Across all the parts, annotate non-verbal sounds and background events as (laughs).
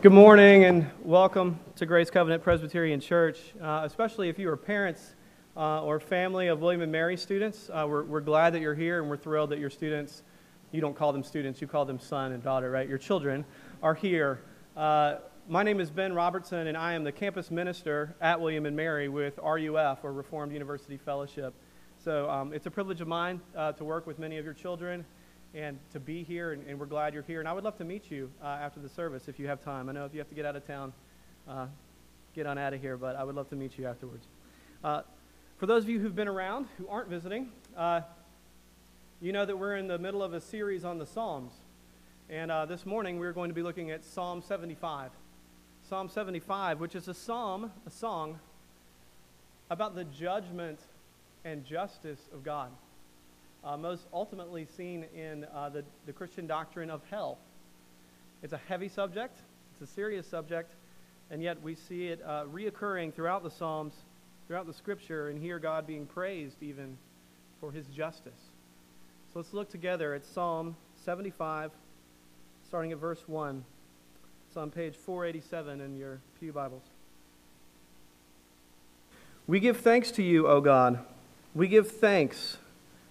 Good morning and welcome to Grace Covenant Presbyterian Church. Uh, especially if you are parents uh, or family of William and Mary students, uh, we're, we're glad that you're here and we're thrilled that your students, you don't call them students, you call them son and daughter, right? Your children are here. Uh, my name is Ben Robertson and I am the campus minister at William and Mary with RUF or Reformed University Fellowship. So um, it's a privilege of mine uh, to work with many of your children and to be here, and, and, we're glad you're here. And I would love to meet you uh, after the service if you have time. I know if you have to get out of town, uh, get on out of here, but I would love to meet you afterwards. Uh, for those of you who've been around who aren't visiting, uh, you know that we're in the middle of a series on the Psalms. And uh, this morning we're going to be looking at Psalm 75. Psalm 75, which is a psalm, a song about the judgment and justice of God uh, most ultimately seen in uh, the, the Christian doctrine of hell. It's a heavy subject, it's a serious subject, and yet we see it uh, reoccurring throughout the Psalms, throughout the Scripture, and hear God being praised even for his justice. So let's look together at Psalm 75, starting at verse 1. It's on page 487 in your Pew Bibles. We give thanks to you, O God. We give thanks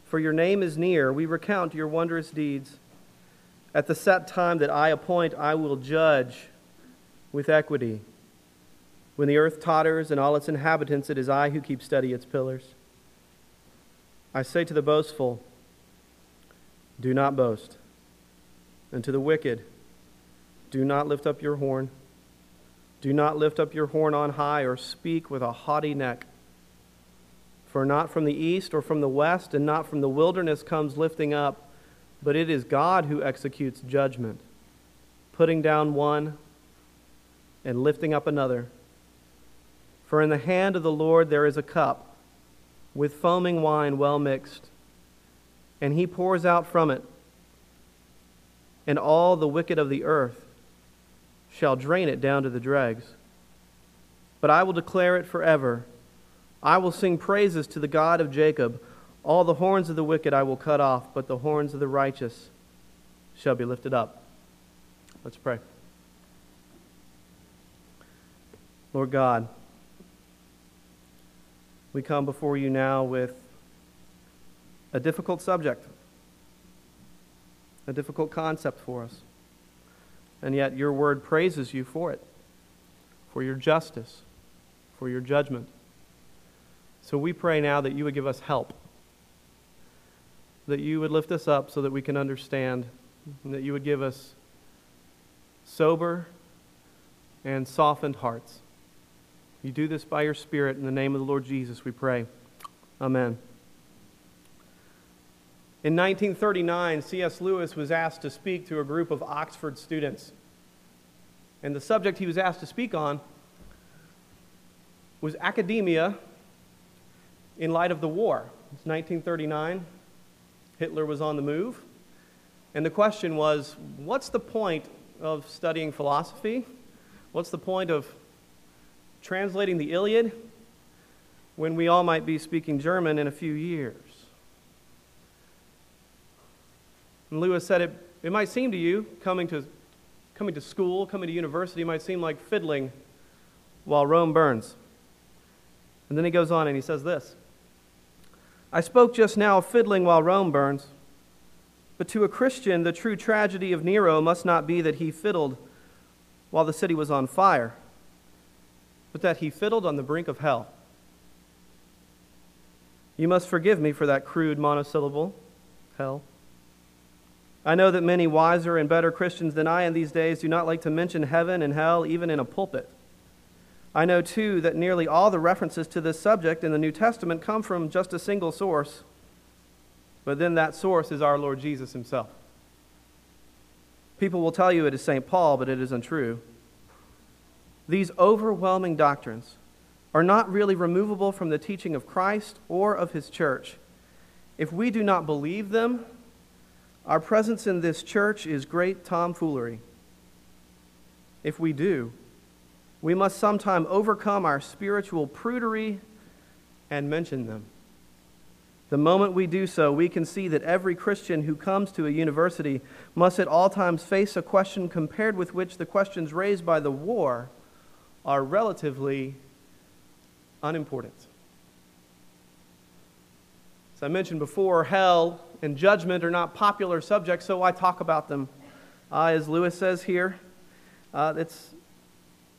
for your name is near. We recount your wondrous deeds. At the set time that I appoint, I will judge with equity. When the earth totters and all its inhabitants, it is I who keep steady its pillars. I say to the boastful, Do not boast. And to the wicked, Do not lift up your horn. Do not lift up your horn on high or speak with a haughty neck. For not from the east or from the west and not from the wilderness comes lifting up, but it is God who executes judgment, putting down one and lifting up another. For in the hand of the Lord there is a cup with foaming wine well mixed, and he pours out from it, and all the wicked of the earth shall drain it down to the dregs. But I will declare it forever I will sing praises to the God of Jacob. All the horns of the wicked I will cut off, but the horns of the righteous shall be lifted up. Let's pray. Lord God, we come before you now with a difficult subject, a difficult concept for us. And yet your word praises you for it, for your justice, for your judgment. So we pray now that you would give us help, that you would lift us up so that we can understand, and that you would give us sober and softened hearts. You do this by your Spirit. In the name of the Lord Jesus, we pray. Amen. In 1939, C.S. Lewis was asked to speak to a group of Oxford students. And the subject he was asked to speak on was academia in light of the war. It's 1939. Hitler was on the move. And the question was what's the point of studying philosophy? What's the point of translating the Iliad when we all might be speaking German in a few years? And Lewis said it, it might seem to you, coming to, coming to school, coming to university, might seem like fiddling while Rome burns. And then he goes on and he says this I spoke just now of fiddling while Rome burns. But to a Christian, the true tragedy of Nero must not be that he fiddled while the city was on fire, but that he fiddled on the brink of hell. You must forgive me for that crude monosyllable, hell. I know that many wiser and better Christians than I in these days do not like to mention heaven and hell even in a pulpit. I know, too, that nearly all the references to this subject in the New Testament come from just a single source, but then that source is our Lord Jesus himself. People will tell you it is St. Paul, but it is untrue. These overwhelming doctrines are not really removable from the teaching of Christ or of his church. If we do not believe them, our presence in this church is great tomfoolery. If we do, we must sometime overcome our spiritual prudery and mention them. The moment we do so, we can see that every Christian who comes to a university must at all times face a question compared with which the questions raised by the war are relatively unimportant. As I mentioned before, hell and judgment are not popular subjects, so I talk about them. Uh, as Lewis says here, uh, it's,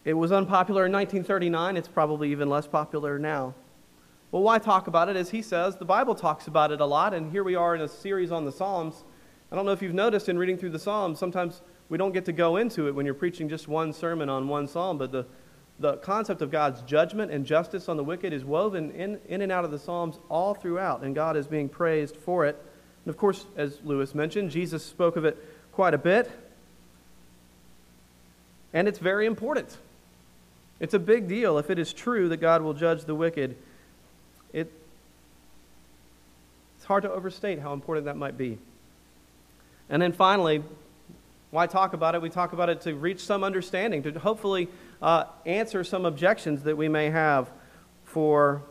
it was unpopular in 1939. It's probably even less popular now. Well, why talk about it? As he says, the Bible talks about it a lot, and here we are in a series on the Psalms. I don't know if you've noticed in reading through the Psalms, sometimes we don't get to go into it when you're preaching just one sermon on one psalm, but the, the concept of God's judgment and justice on the wicked is woven in, in and out of the Psalms all throughout, and God is being praised for it. And of course, as Lewis mentioned, Jesus spoke of it quite a bit, and it's very important. It's a big deal if it is true that God will judge the wicked it, it's hard to overstate how important that might be. And then finally, why talk about it? We talk about it to reach some understanding, to hopefully uh, answer some objections that we may have for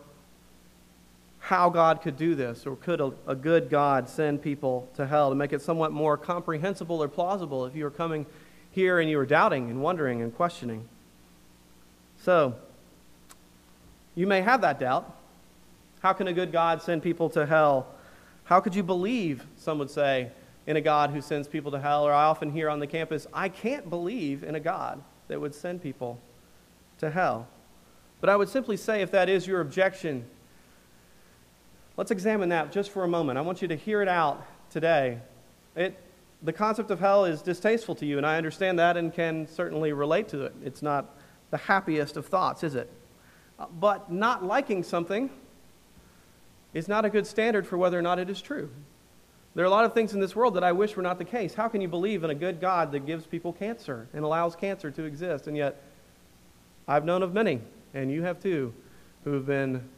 how God could do this, or could a, a, good God send people to hell, to make it somewhat more comprehensible or plausible if you were coming here and you were doubting and wondering and questioning. So, you may have that doubt. How can a good God send people to hell? How could you believe, some would say, in a God who sends people to hell? Or I often hear on the campus, I can't believe in a God that would send people to hell. But I would simply say, if that is your objection, let's examine that just for a moment. I want you to hear it out today. It, the concept of hell is distasteful to you, and I understand that and can certainly relate to it. It's not the happiest of thoughts, is it? Uh, but not liking something is not a good standard for whether or not it is true. There are a lot of things in this world that I wish were not the case. How can you believe in a good God that gives people cancer and allows cancer to exist? And yet, I've known of many, and you have too, who have been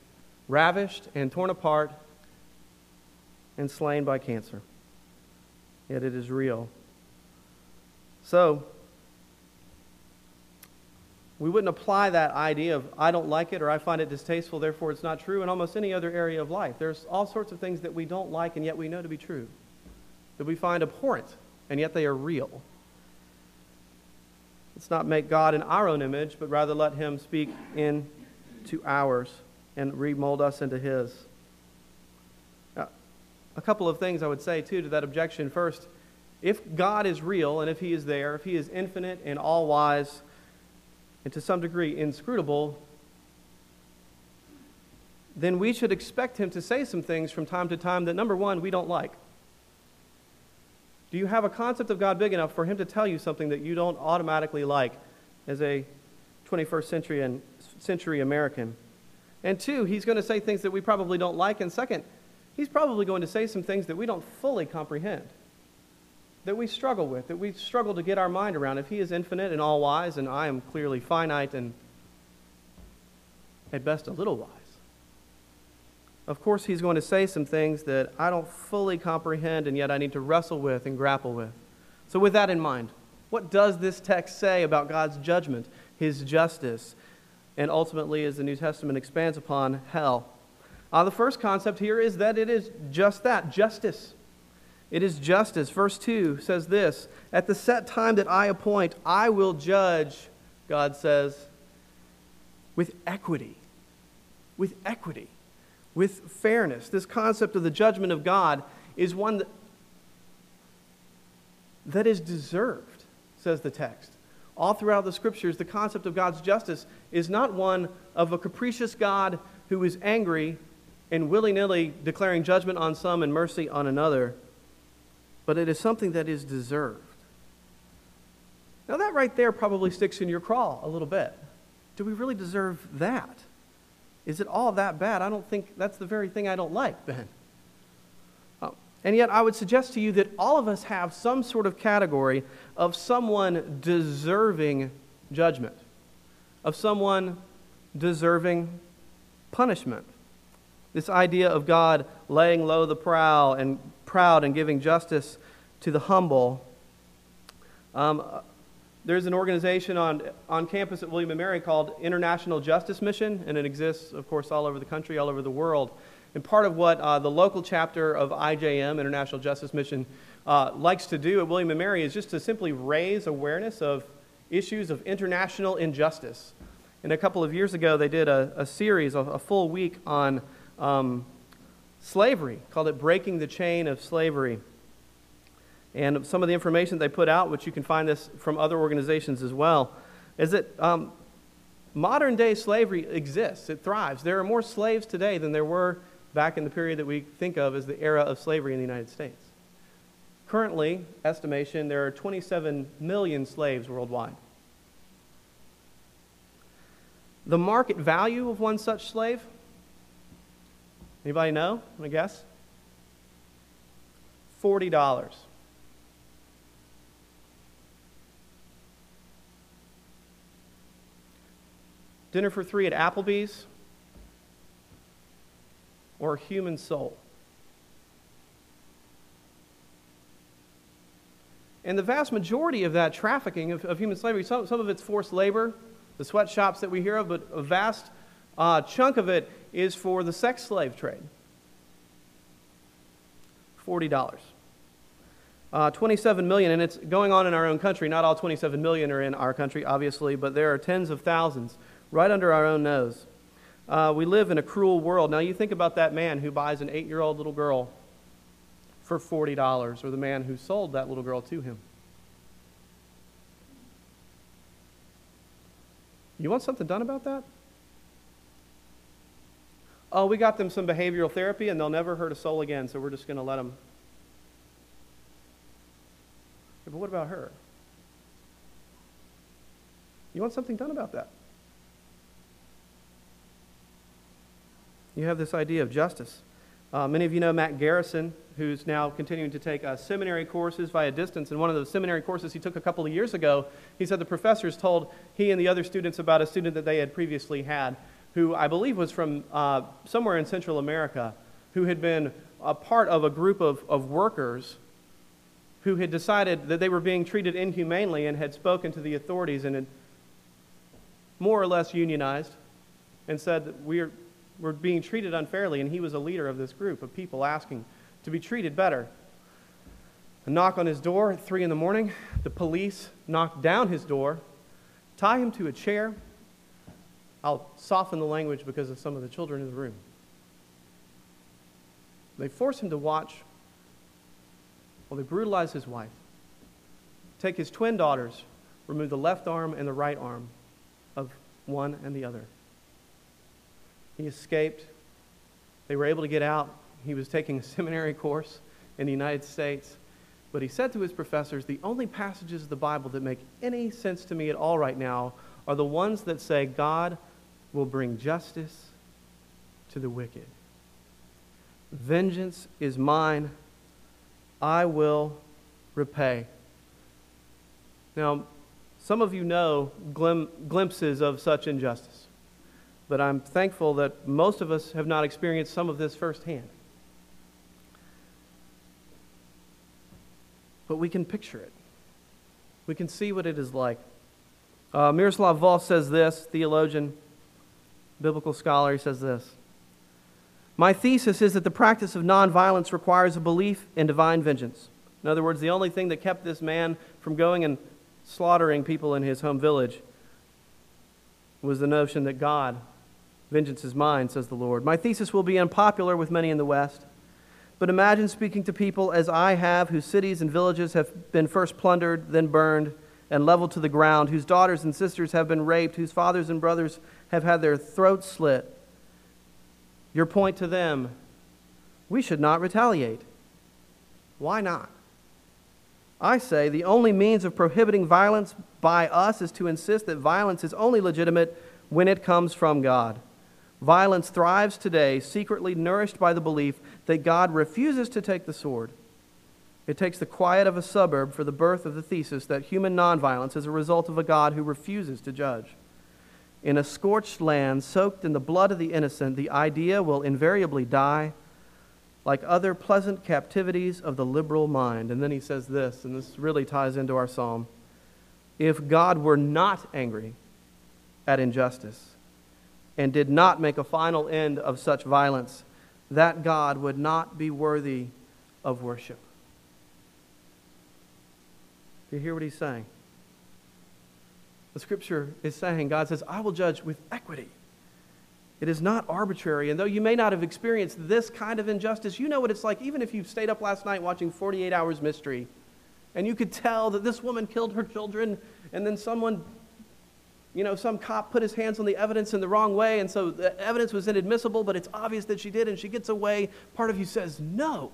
ravished and torn apart and slain by cancer. Yet it is real. So, we wouldn't apply that idea of I don't like it or I find it distasteful, therefore it's not true in almost any other area of life. There's all sorts of things that we don't like and yet we know to be true, that we find abhorrent and yet they are real. Let's not make God in our own image, but rather let Him speak into ours and remold us into His. Now, a couple of things I would say, too, to that objection. First, if God is real and if He is there, if He is infinite and all wise, and to some degree inscrutable, then we should expect him to say some things from time to time that, number one, we don't like. Do you have a concept of God big enough for him to tell you something that you don't automatically like as a 21st century and century American? And two, he's going to say things that we probably don't like. And second, he's probably going to say some things that we don't fully comprehend that we struggle with, that we struggle to get our mind around. If He is infinite and all wise, and I am clearly finite and at best a little wise, of course He's going to say some things that I don't fully comprehend and yet I need to wrestle with and grapple with. So, with that in mind, what does this text say about God's judgment, His justice, and ultimately, as the New Testament expands upon, hell? Uh, the first concept here is that it is just that justice. It is justice. Verse 2 says this At the set time that I appoint, I will judge, God says, with equity. With equity. With fairness. This concept of the judgment of God is one that, that is deserved, says the text. All throughout the scriptures, the concept of God's justice is not one of a capricious God who is angry and willy nilly declaring judgment on some and mercy on another but it is something that is deserved. Now, that right there probably sticks in your craw a little bit. Do we really deserve that? Is it all that bad? I don't think that's the very thing I don't like, Ben. Oh, and yet, I would suggest to you that all of us have some sort of category of someone deserving judgment, of someone deserving punishment. This idea of God laying low the proud and proud and giving justice to the humble. Um, there's an organization on, on campus at William & Mary called International Justice Mission, and it exists, of course, all over the country, all over the world. And part of what uh, the local chapter of IJM, International Justice Mission, uh, likes to do at William & Mary is just to simply raise awareness of issues of international injustice. And a couple of years ago, they did a, a series, a, a, full week on um, slavery, called it Breaking the Chain of Slavery. And some of the information they put out, which you can find this from other organizations as well, is that um, modern day slavery exists, it thrives. There are more slaves today than there were back in the period that we think of as the era of slavery in the United States. Currently, estimation, there are 27 million slaves worldwide. The market value of one such slave? Anybody know? I guess? $40. Dinner for three at Applebee's or human soul? And the vast majority of that trafficking of, of human slavery, some, some of it's forced labor, the sweatshops that we hear of, but a vast uh, chunk of it is for the sex slave trade. $40. Uh, 27 million, and it's going on in our own country. Not all 27 million are in our country, obviously, but there are tens of thousands right under our own nose. Uh, we live in a cruel world. Now, you think about that man who buys an eight year old little girl for $40, or the man who sold that little girl to him. You want something done about that? Oh, we got them some behavioral therapy and they'll never hurt a soul again, so we're just going to let them. but what about her? You want something done about that? You have this idea of justice. Uh, many of you know Matt Garrison, who's now continuing to take uh, seminary courses via distance. And one of the seminary courses he took a couple of years ago, he said the professors told he and the other students about a student that they had previously had, who I believe was from uh, somewhere in Central America, who had been a part of a group of, of workers who had decided that they were being treated inhumanely and had spoken to the authorities and had more or less unionized and said that we are were being treated unfairly, and he was a leader of this group of people asking to be treated better. A knock on his door at 3 in the morning. The police knock down his door, tie him to a chair. I'll soften the language because of some of the children in the room. They force him to watch while they brutalize his wife, take his twin daughters, remove the left arm and the right arm of one and the other. He escaped. They were able to get out. He was taking a (laughs) seminary course in the United States. But he said to his professors, The only passages of the Bible that make any sense to me at all right now are the ones that say God will bring justice to the wicked. Vengeance is mine, I will repay. Now, some of you know glim- glimpses of such injustice but I'm thankful that most of us have not experienced some of this firsthand. But we can picture it. We can see what it is like. Uh, Miroslav says this, theologian, biblical scholar, he says this. My thesis is that the practice of nonviolence requires a belief in divine vengeance. In other words, the only thing that kept this man from going and slaughtering people in his home village was the notion that God Vengeance is mine, says the Lord. My thesis will be unpopular with many in the West. But imagine speaking to people as I have, whose cities and villages have been first plundered, then burned, and leveled to the ground, whose daughters and sisters have been raped, whose fathers and brothers have had their throats slit. Your point to them we should not retaliate. Why not? I say the only means of prohibiting violence by us is to insist that violence is only legitimate when it comes from God. Violence thrives today, secretly nourished by the belief that God refuses to take the sword. It takes the quiet of a suburb for the birth of the thesis that human nonviolence is a result of a God who refuses to judge. In a scorched land soaked in the blood of the innocent, the idea will invariably die like other pleasant captivities of the liberal mind. And then he says this, and this really ties into our psalm. If God were not angry at injustice, and did not make a final end of such violence, that God would not be worthy of worship. Do you hear what he's saying? The scripture is saying, God says, I will judge with equity. It is not arbitrary. And though you may not have experienced this kind of injustice, you know what it's like, even if you stayed up last night watching 48 Hours Mystery, and you could tell that this woman killed her children, and then someone, you know, some cop put his hands on the evidence in the wrong way, and so the evidence was inadmissible, but it's obvious that she did, and she gets away. Part of you says, no.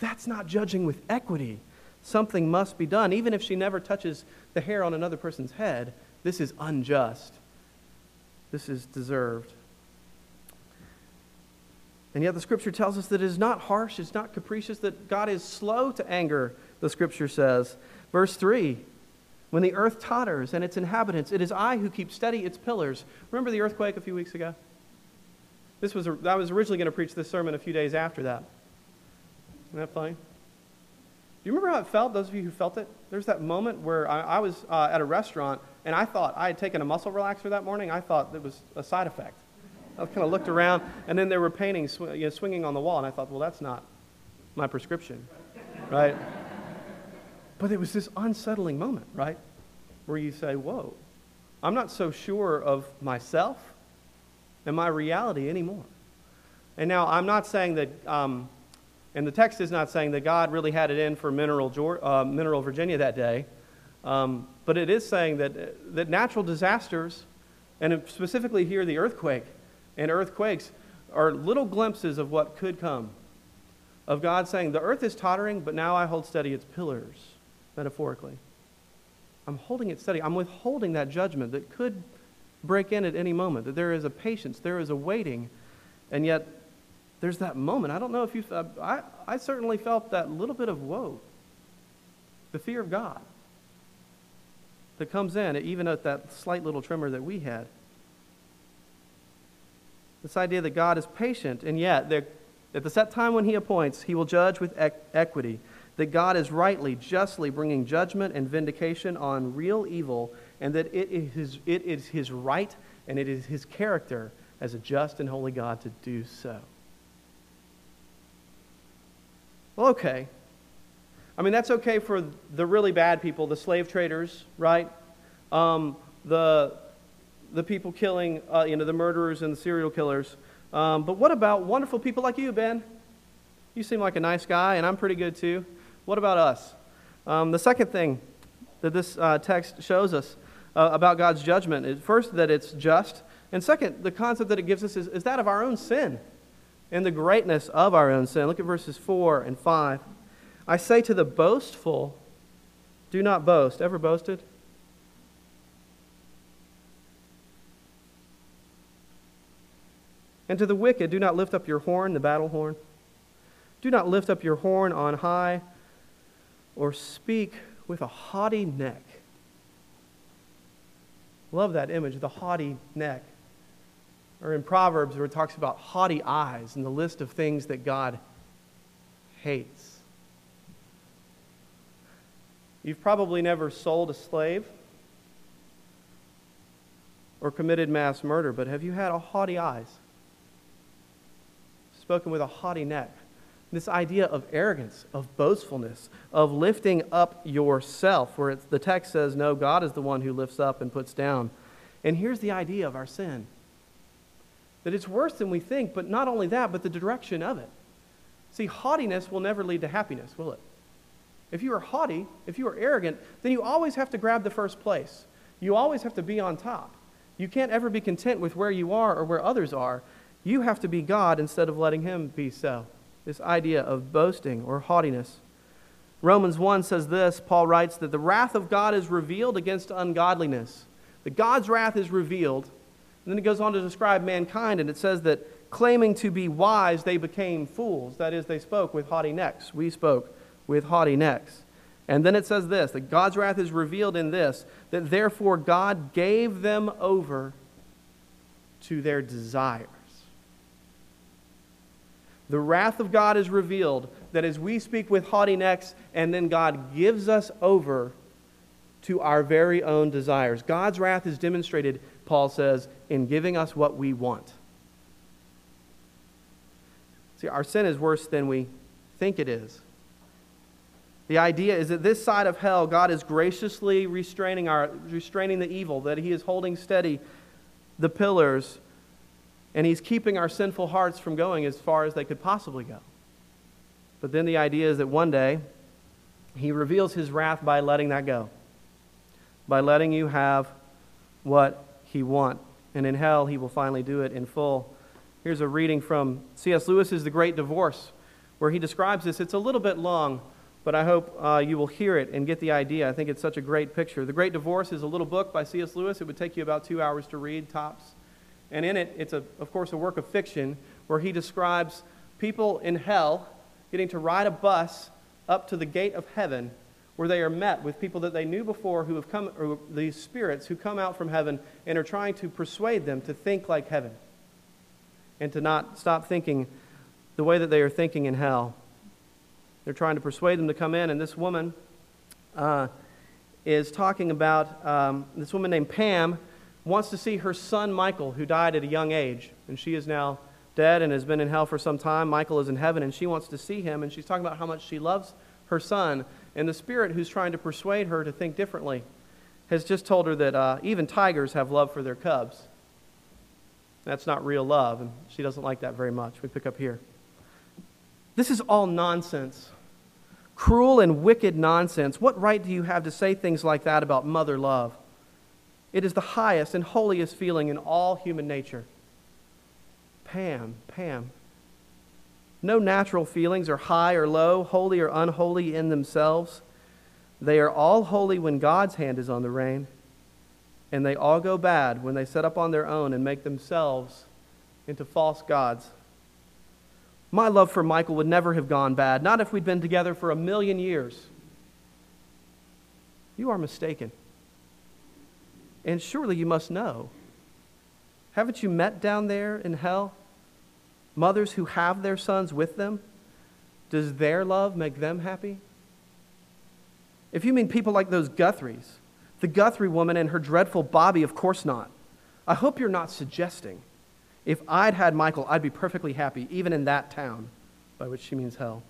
That's not judging with equity. Something must be done. Even if she never touches the hair on another person's head, this is unjust. This is deserved. And yet the scripture tells us that it is not harsh, it's not capricious, that God is slow to anger, the scripture says. Verse 3 When the earth totters and its inhabitants, it is I who keep steady its pillars. Remember the earthquake a few weeks ago? This was, I was originally going to preach this sermon a few days after that. Isn't that funny? You remember how it felt, those of you who felt it? There's that moment where I, I was uh, at a restaurant and I thought I had taken a muscle relaxer that morning. I thought it was a side effect. I kind of looked around, and then there were paintings sw- you know, swinging on the wall, and I thought, well, that's not my prescription, right? But it was this unsettling moment, right? Where you say, whoa, I'm not so sure of myself and my reality anymore. And now, I'm not saying that, um, and the text is not saying that God really had it in for mineral, uh, mineral Virginia that day. Um, but it is saying that, that natural disasters, and specifically here the earthquake and earthquakes, are little glimpses of what could come. Of God saying, The earth is tottering, but now I hold steady its pillars, metaphorically. I'm holding it steady. I'm withholding that judgment that could break in at any moment, that there is a patience, there is a waiting, and yet there's that moment. I don't know if you, uh, I, I certainly felt that little bit of woe, the fear of God that comes in, even at that slight little tremor that we had. This idea that God is patient, and yet at the set time when He appoints, He will judge with equity. That God is rightly, justly bringing judgment and vindication on real evil, and that it is, it is his right and it is His character as a just and holy God to do so. Well, okay. I mean, that's okay for the really bad people, the slave traders, right? Um, the, the people killing, uh, you know, the murderers and the serial killers. Um, but what about wonderful people like you, Ben? You seem like a nice guy, and I'm pretty good too. What about us? Um, the second thing that this uh, text shows us uh, about God's judgment is first, that it's just. And second, the concept that it gives us is, is that of our own sin and the greatness of our own sin. Look at verses 4 and 5. I say to the boastful, do not boast. Ever boasted? And to the wicked, do not lift up your horn, the battle horn. Do not lift up your horn on high or speak with a haughty neck. Love that image, the haughty neck. Or in Proverbs, where it talks about haughty eyes and the list of things that God hates. You've probably never sold a slave or committed mass murder, but have you had a haughty eyes? Spoken with a haughty neck. This idea of arrogance, of boastfulness, of lifting up yourself, where the text says, No, God is the one who lifts up and puts down. And here's the idea of our sin that it's worse than we think, but not only that, but the direction of it. See, haughtiness will never lead to happiness, will it? If you are haughty, if you are arrogant, then you always have to grab the first place. You always have to be on top. You can't ever be content with where you are or where others are. You have to be God instead of letting Him be so. This idea of boasting or haughtiness. Romans 1 says this Paul writes that the wrath of God is revealed against ungodliness. That God's wrath is revealed. And then it goes on to describe mankind, and it says that claiming to be wise, they became fools. That is, they spoke with haughty necks. We spoke with haughty necks. And then it says this that God's wrath is revealed in this, that therefore God gave them over to their desires. The wrath of God is revealed that as we speak with haughty necks, and then God gives us over to our very own desires. God's wrath is demonstrated, Paul says, in giving us what we want. See, our sin is worse than we think it is. The idea is that this side of hell, God is graciously restraining, our, restraining the evil, that He is holding steady the pillars, and He's keeping our sinful hearts from going as far as they could possibly go. But then the idea is that one day, He reveals His wrath by letting that go, by letting you have what He want. And in hell, He will finally do it in full. Here's a reading from C.S. Lewis's The Great Divorce, where he describes this. It's a little bit long but I hope uh, you will hear it and get the idea. I think it's such a great picture. The Great Divorce is a little book by C.S. Lewis. It would take you about two hours to read, tops. And in it, it's, a, of course, a work of fiction where he describes people in hell getting to ride a bus up to the gate of heaven where they are met with people that they knew before who have come, or these spirits who come out from heaven and are trying to persuade them to think like heaven and to not stop thinking the way that they are thinking in hell. They're trying to persuade them to come in, and this woman uh, is talking about um, this woman named Pam wants to see her son Michael, who died at a young age, and she is now dead and has been in hell for some time. Michael is in heaven, and she wants to see him, and she's talking about how much she loves her son. And the spirit who's trying to persuade her to think differently has just told her that uh, even tigers have love for their cubs. That's not real love, and she doesn't like that very much. We pick up here. This is all nonsense cruel and wicked nonsense. What right do you have to say things like that about mother love? It is the highest and holiest feeling in all human nature. Pam, Pam. No natural feelings are high or low, holy or unholy in themselves. They are all holy when God's hand is on the rein, and they all go bad when they set up on their own and make themselves into false gods. My love for Michael would never have gone bad, not if we'd been together for a million years. You are mistaken. And surely you must know. Haven't you met down there in hell mothers who have their sons with them? Does their love make them happy? If you mean people like those Guthries, the Guthrie woman and her dreadful Bobby, of course not. I hope you're not suggesting if I'd had Michael, I'd be perfectly happy, even in that town, by which she means hell.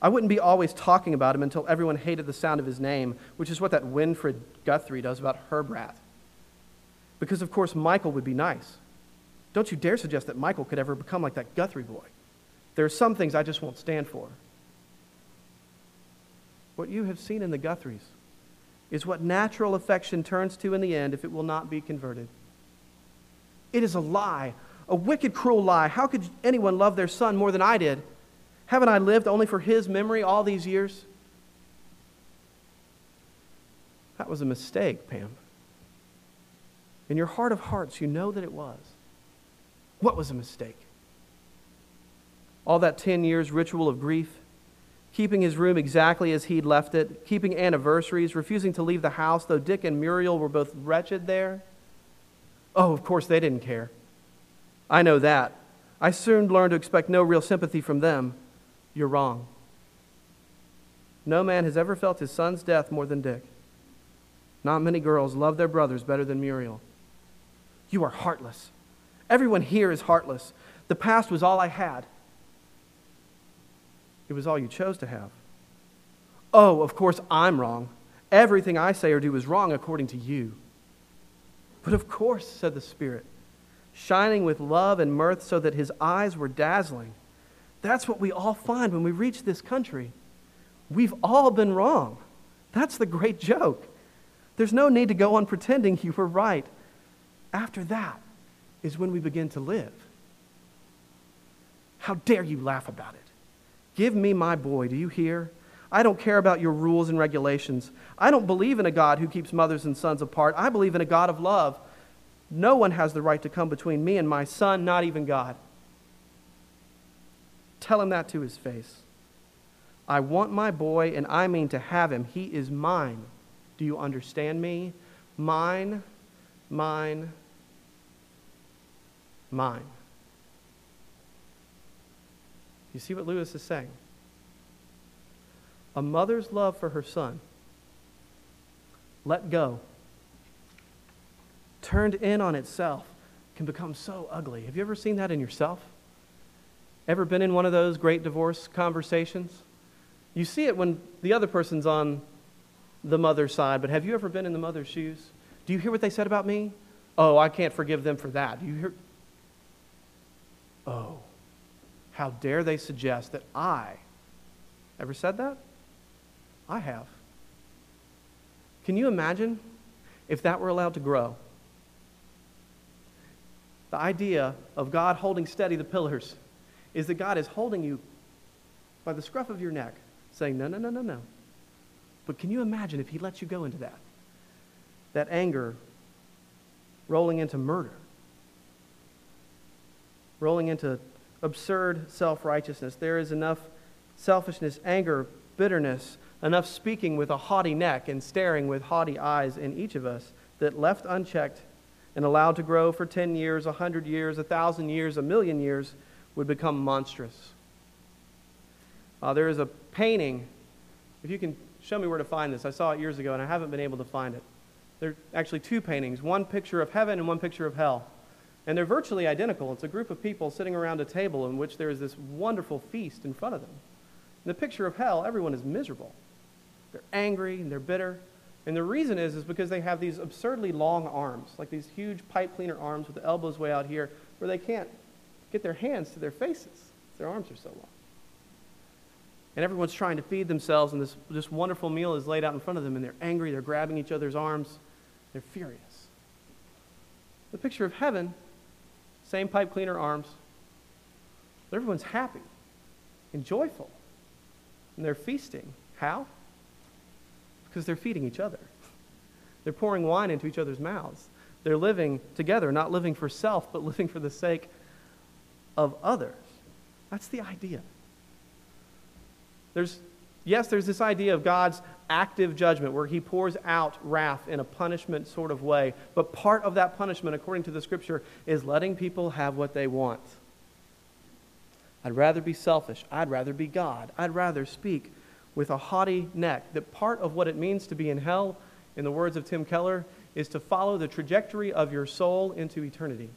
I wouldn't be always talking about him until everyone hated the sound of his name, which is what that Winifred Guthrie does about Herbrat. Because, of course, Michael would be nice. Don't you dare suggest that Michael could ever become like that Guthrie boy. There are some things I just won't stand for. What you have seen in the Guthries is what natural affection turns to in the end if it will not be converted. It is a lie, a wicked, cruel lie. How could anyone love their son more than I did? Haven't I lived only for his memory all these years? That was a mistake, Pam. In your heart of hearts, you know that it was. What was a mistake? All that 10 years ritual of grief, keeping his room exactly as he'd left it, keeping anniversaries, refusing to leave the house, though Dick and Muriel were both wretched there. Oh, of course, they didn't care. I know that. I soon learned to expect no real sympathy from them. You're wrong. No man has ever felt his son's death more than Dick. Not many girls love their brothers better than Muriel. You are heartless. Everyone here is heartless. The past was all I had. It was all you chose to have. Oh, of course, I'm wrong. Everything I say or do is wrong according to you. But of course, said the Spirit, shining with love and mirth so that his eyes were dazzling. That's what we all find when we reach this country. We've all been wrong. That's the great joke. There's no need to go on pretending you were right. After that is when we begin to live. How dare you laugh about it? Give me my boy, do you hear? I don't care about your rules and regulations. I don't believe in a God who keeps mothers and sons apart. I believe in a God of love. No one has the right to come between me and my son, not even God. Tell him that to his face. I want my boy, and I mean to have him. He is mine. Do you understand me? Mine, mine, mine. You see what Lewis is saying? a mother's love for her son, let go, turned in on itself, can become so ugly. Have you ever seen that in yourself? Ever been in one of those great divorce conversations? You see it when the other person's on the mother's side, but have you ever been in the mother's shoes? Do you hear what they said about me? Oh, I can't forgive them for that. Do you hear? Oh, how dare they suggest that I ever said that? I have. Can you imagine if that were allowed to grow? The idea of God holding steady the pillars is that God is holding you by the scruff of your neck, saying, No, no, no, no, no. But can you imagine if He lets you go into that? That anger rolling into murder, rolling into absurd self righteousness. There is enough selfishness, anger, bitterness, enough speaking with a haughty neck and staring with haughty eyes in each of us that left unchecked and allowed to grow for 10 years, 100 years, 1,000 years, a million years would become monstrous. Uh, there is a painting, if you can show me where to find this. I saw it years ago and I haven't been able to find it. There are actually two paintings one picture of heaven and one picture of hell. And they're virtually identical. It's a group of people sitting around a table in which there is this wonderful feast in front of them. In the picture of hell, everyone is miserable. They're angry and they're bitter. And the reason is, is because they have these absurdly long arms, like these huge pipe cleaner arms with the elbows way out here, where they can't get their hands to their faces. Their arms are so long. And everyone's trying to feed themselves, and this, this wonderful meal is laid out in front of them, and they're angry, they're grabbing each other's arms, they're furious. The picture of heaven, same pipe cleaner arms, everyone's happy and joyful, and they're feasting. How? Because they're feeding each other. They're pouring wine into each other's mouths. They're living together, not living for self, but living for the sake of others. That's the idea. There's, yes, there's this idea of God's active judgment where he pours out wrath in a punishment sort of way. But part of that punishment, according to the scripture, is letting people have what they want. I'd rather be selfish. I'd rather be God. I'd rather speak with a haughty neck. That part of what it means to be in hell, in the words of Tim Keller, is to follow the trajectory of your soul into eternity.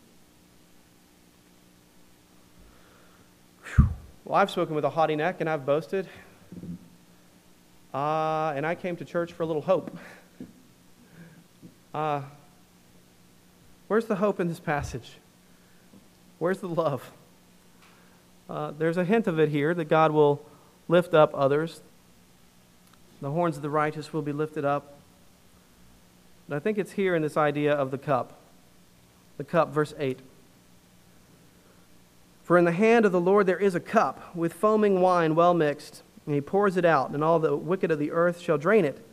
Well, I've spoken with a haughty neck and I've boasted. Uh, and I came to church for a little hope. Uh, where's the hope in this passage? Where's the love? Uh, there's a hint of it here that God will lift up others. The horns of the righteous will be lifted up. But I think it's here in this idea of the cup. The cup, verse 8. For in the hand of the Lord there is a cup with foaming wine well mixed and he pours it out, and all the wicked of the earth shall drain it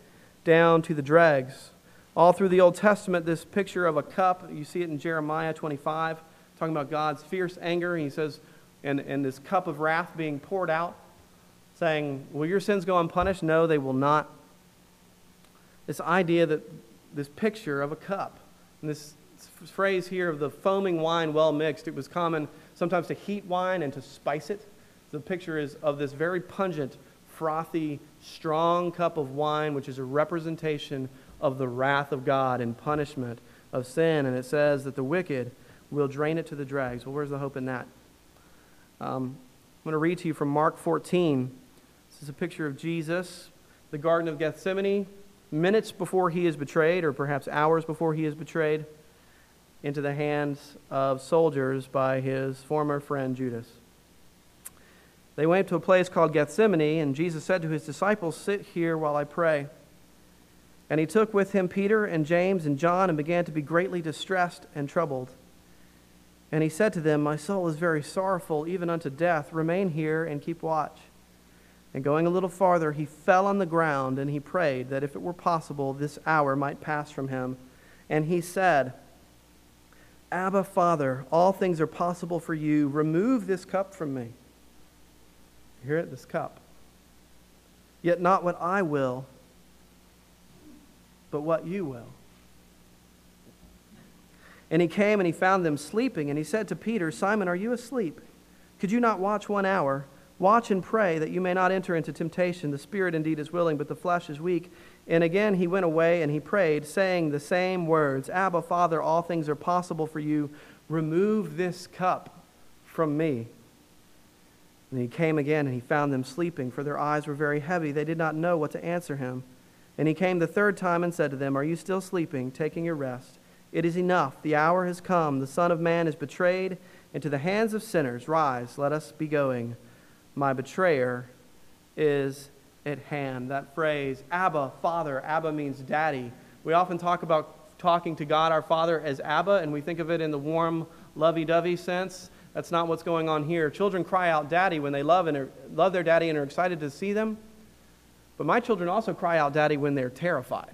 down to the dregs. All through the Old Testament, this picture of a cup, you see it in Jeremiah 25, talking about God's fierce anger. And he says, and, and this cup of wrath being poured out, saying, Will your sins go unpunished? No, they will not. This idea that this picture of a cup, and this phrase here of the foaming wine well mixed, it was common sometimes to heat wine and to spice it the picture is of this very pungent, frothy, strong cup of wine, which is a representation of the wrath of God and punishment of sin. And it says that the wicked will drain it to the dregs. Well, where's the hope in that? Um, I'm going to read to you from Mark 14. This is a picture of Jesus, the Garden of Gethsemane, minutes before he is betrayed, or perhaps hours before he is betrayed, into the hands of soldiers by his former friend Judas. They went to a place called Gethsemane, and Jesus said to his disciples, Sit here while I pray. And he took with him Peter and James and John and began to be greatly distressed and troubled. And he said to them, My soul is very sorrowful, even unto death. Remain here and keep watch. And going a little farther, he fell on the ground and he prayed that if it were possible, this hour might pass from him. And he said, Abba, Father, all things are possible for you. Remove this cup from me hear it? This cup. Yet not what I will, but what you will. And he came and he found them sleeping, and he said to Peter, Simon, are you asleep? Could you not watch one hour? Watch and pray that you may not enter into temptation. The spirit indeed is willing, but the flesh is weak. And again he went away and he prayed, saying the same words Abba, Father, all things are possible for you. Remove this cup from me. And he came again and he found them sleeping, for their eyes were very heavy. They did not know what to answer him. And he came the third time and said to them, Are you still sleeping, taking your rest? It is enough. The hour has come. The Son of Man is betrayed into the hands of sinners. Rise, let us be going. My betrayer is at hand. That phrase, Abba, Father, Abba means daddy. We often talk about talking to God our Father as Abba, and we think of it in the warm, lovey dovey sense. That's not what's going on here. Children cry out daddy when they love, and are, love their daddy and are excited to see them. But my children also cry out daddy when they're terrified.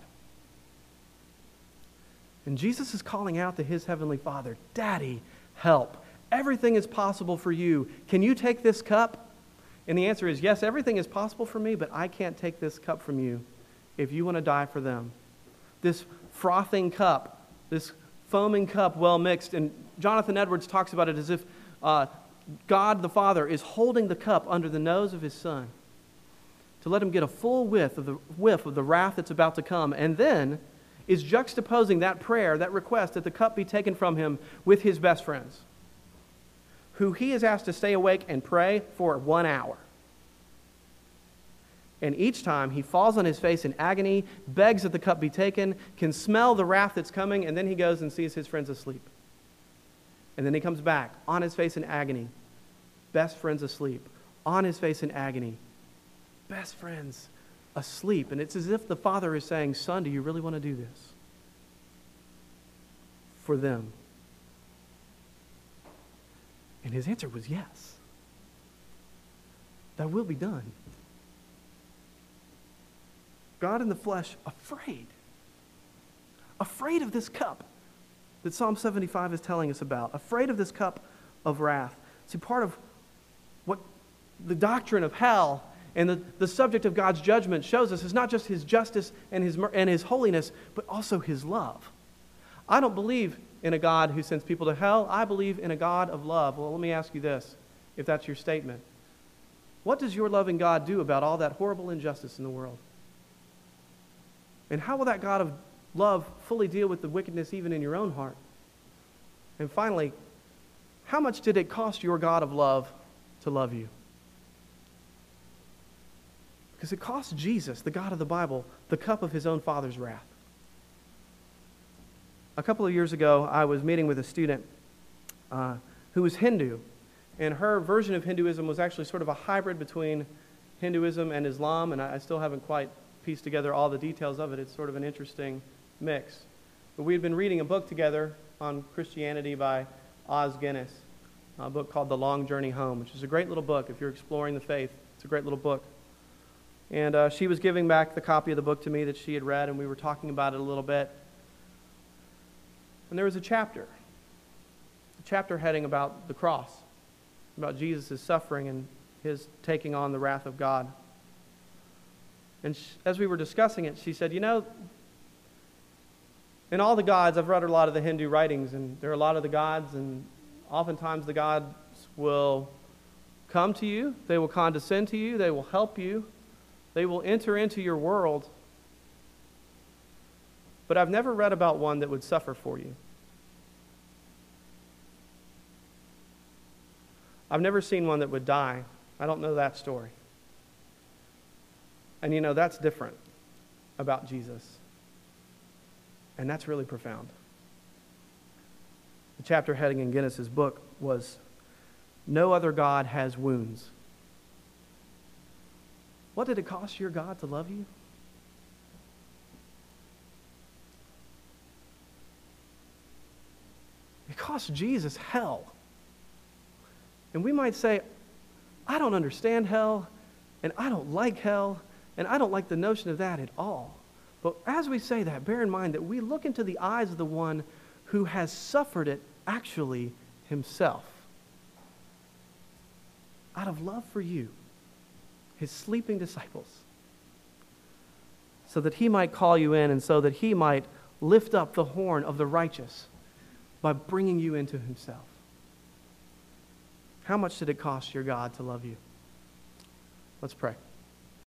And Jesus is calling out to his heavenly Father, Daddy, help. Everything is possible for you. Can you take this cup? And the answer is yes, everything is possible for me, but I can't take this cup from you if you want to die for them. This frothing cup, this foaming cup, well mixed. And Jonathan Edwards talks about it as if uh, God the Father is holding the cup under the nose of his Son to let him get a full whiff of the, whiff of the wrath that's about to come. And then is juxtaposing that prayer, that request that the cup be taken from him with his best friends, who he is asked to stay awake and pray for one hour. And each time he falls on his face in agony, begs that the cup be taken, can smell the wrath that's coming, and then he goes and sees his friends asleep. And then he comes back on his face in agony, best friends asleep, on his face in agony, best friends asleep. And it's as if the father is saying, Son, do you really want to do this? For them. And his answer was yes. That will be done. God in the flesh, afraid. Afraid of this cup that Psalm 75 is telling us about. Afraid of this cup of wrath. See, part of what the doctrine of hell and the, the subject of God's judgment shows us is not just his justice and his, and his holiness, but also his love. I don't believe in a God who sends people to hell. I believe in a God of love. Well, let me ask you this, if that's your statement. What does your loving God do about all that horrible injustice in the world? And how will that God of love fully deal with the wickedness even in your own heart? And finally, how much did it cost your God of love to love you? Because it cost Jesus, the God of the Bible, the cup of his own Father's wrath. A couple of years ago, I was meeting with a student uh, who was Hindu, and her version of Hinduism was actually sort of a hybrid between Hinduism and Islam, and I, I still haven't quite pieced together all the details of it. It's sort of an interesting mix. But we had been reading a book together on Christianity by Os Guinness, a book called The Long Journey Home, which is a great little book. If you're exploring the faith, it's a great little book. And uh, she was giving back the copy of the book to me that she had read, and we were talking about it a little bit. And there was a chapter, a chapter heading about the cross, about Jesus' suffering and his taking on the wrath of God. And she, as we were discussing it, she said, You know, in all the gods, I've read a lot of the Hindu writings, and there are a lot of the gods, and oftentimes the gods will come to you, they will condescend to you, they will help you, they will enter into your world. But I've never read about one that would suffer for you. I've never seen one that would die. I don't know that story. And you know, that's different about Jesus. And that's really profound. The chapter heading in Guinness's book was No Other God Has Wounds. What did it cost your God to love you? It cost Jesus hell. And we might say, I don't understand hell, and I don't like hell, and I don't like the notion of that at all. But as we say that, bear in mind that we look into the eyes of the one who has suffered it actually himself. Out of love for you his sleeping disciples, so that he might call you in and so that he might lift up the horn of the righteous by bringing you into himself. How much did it cost your God to love you? Let's pray.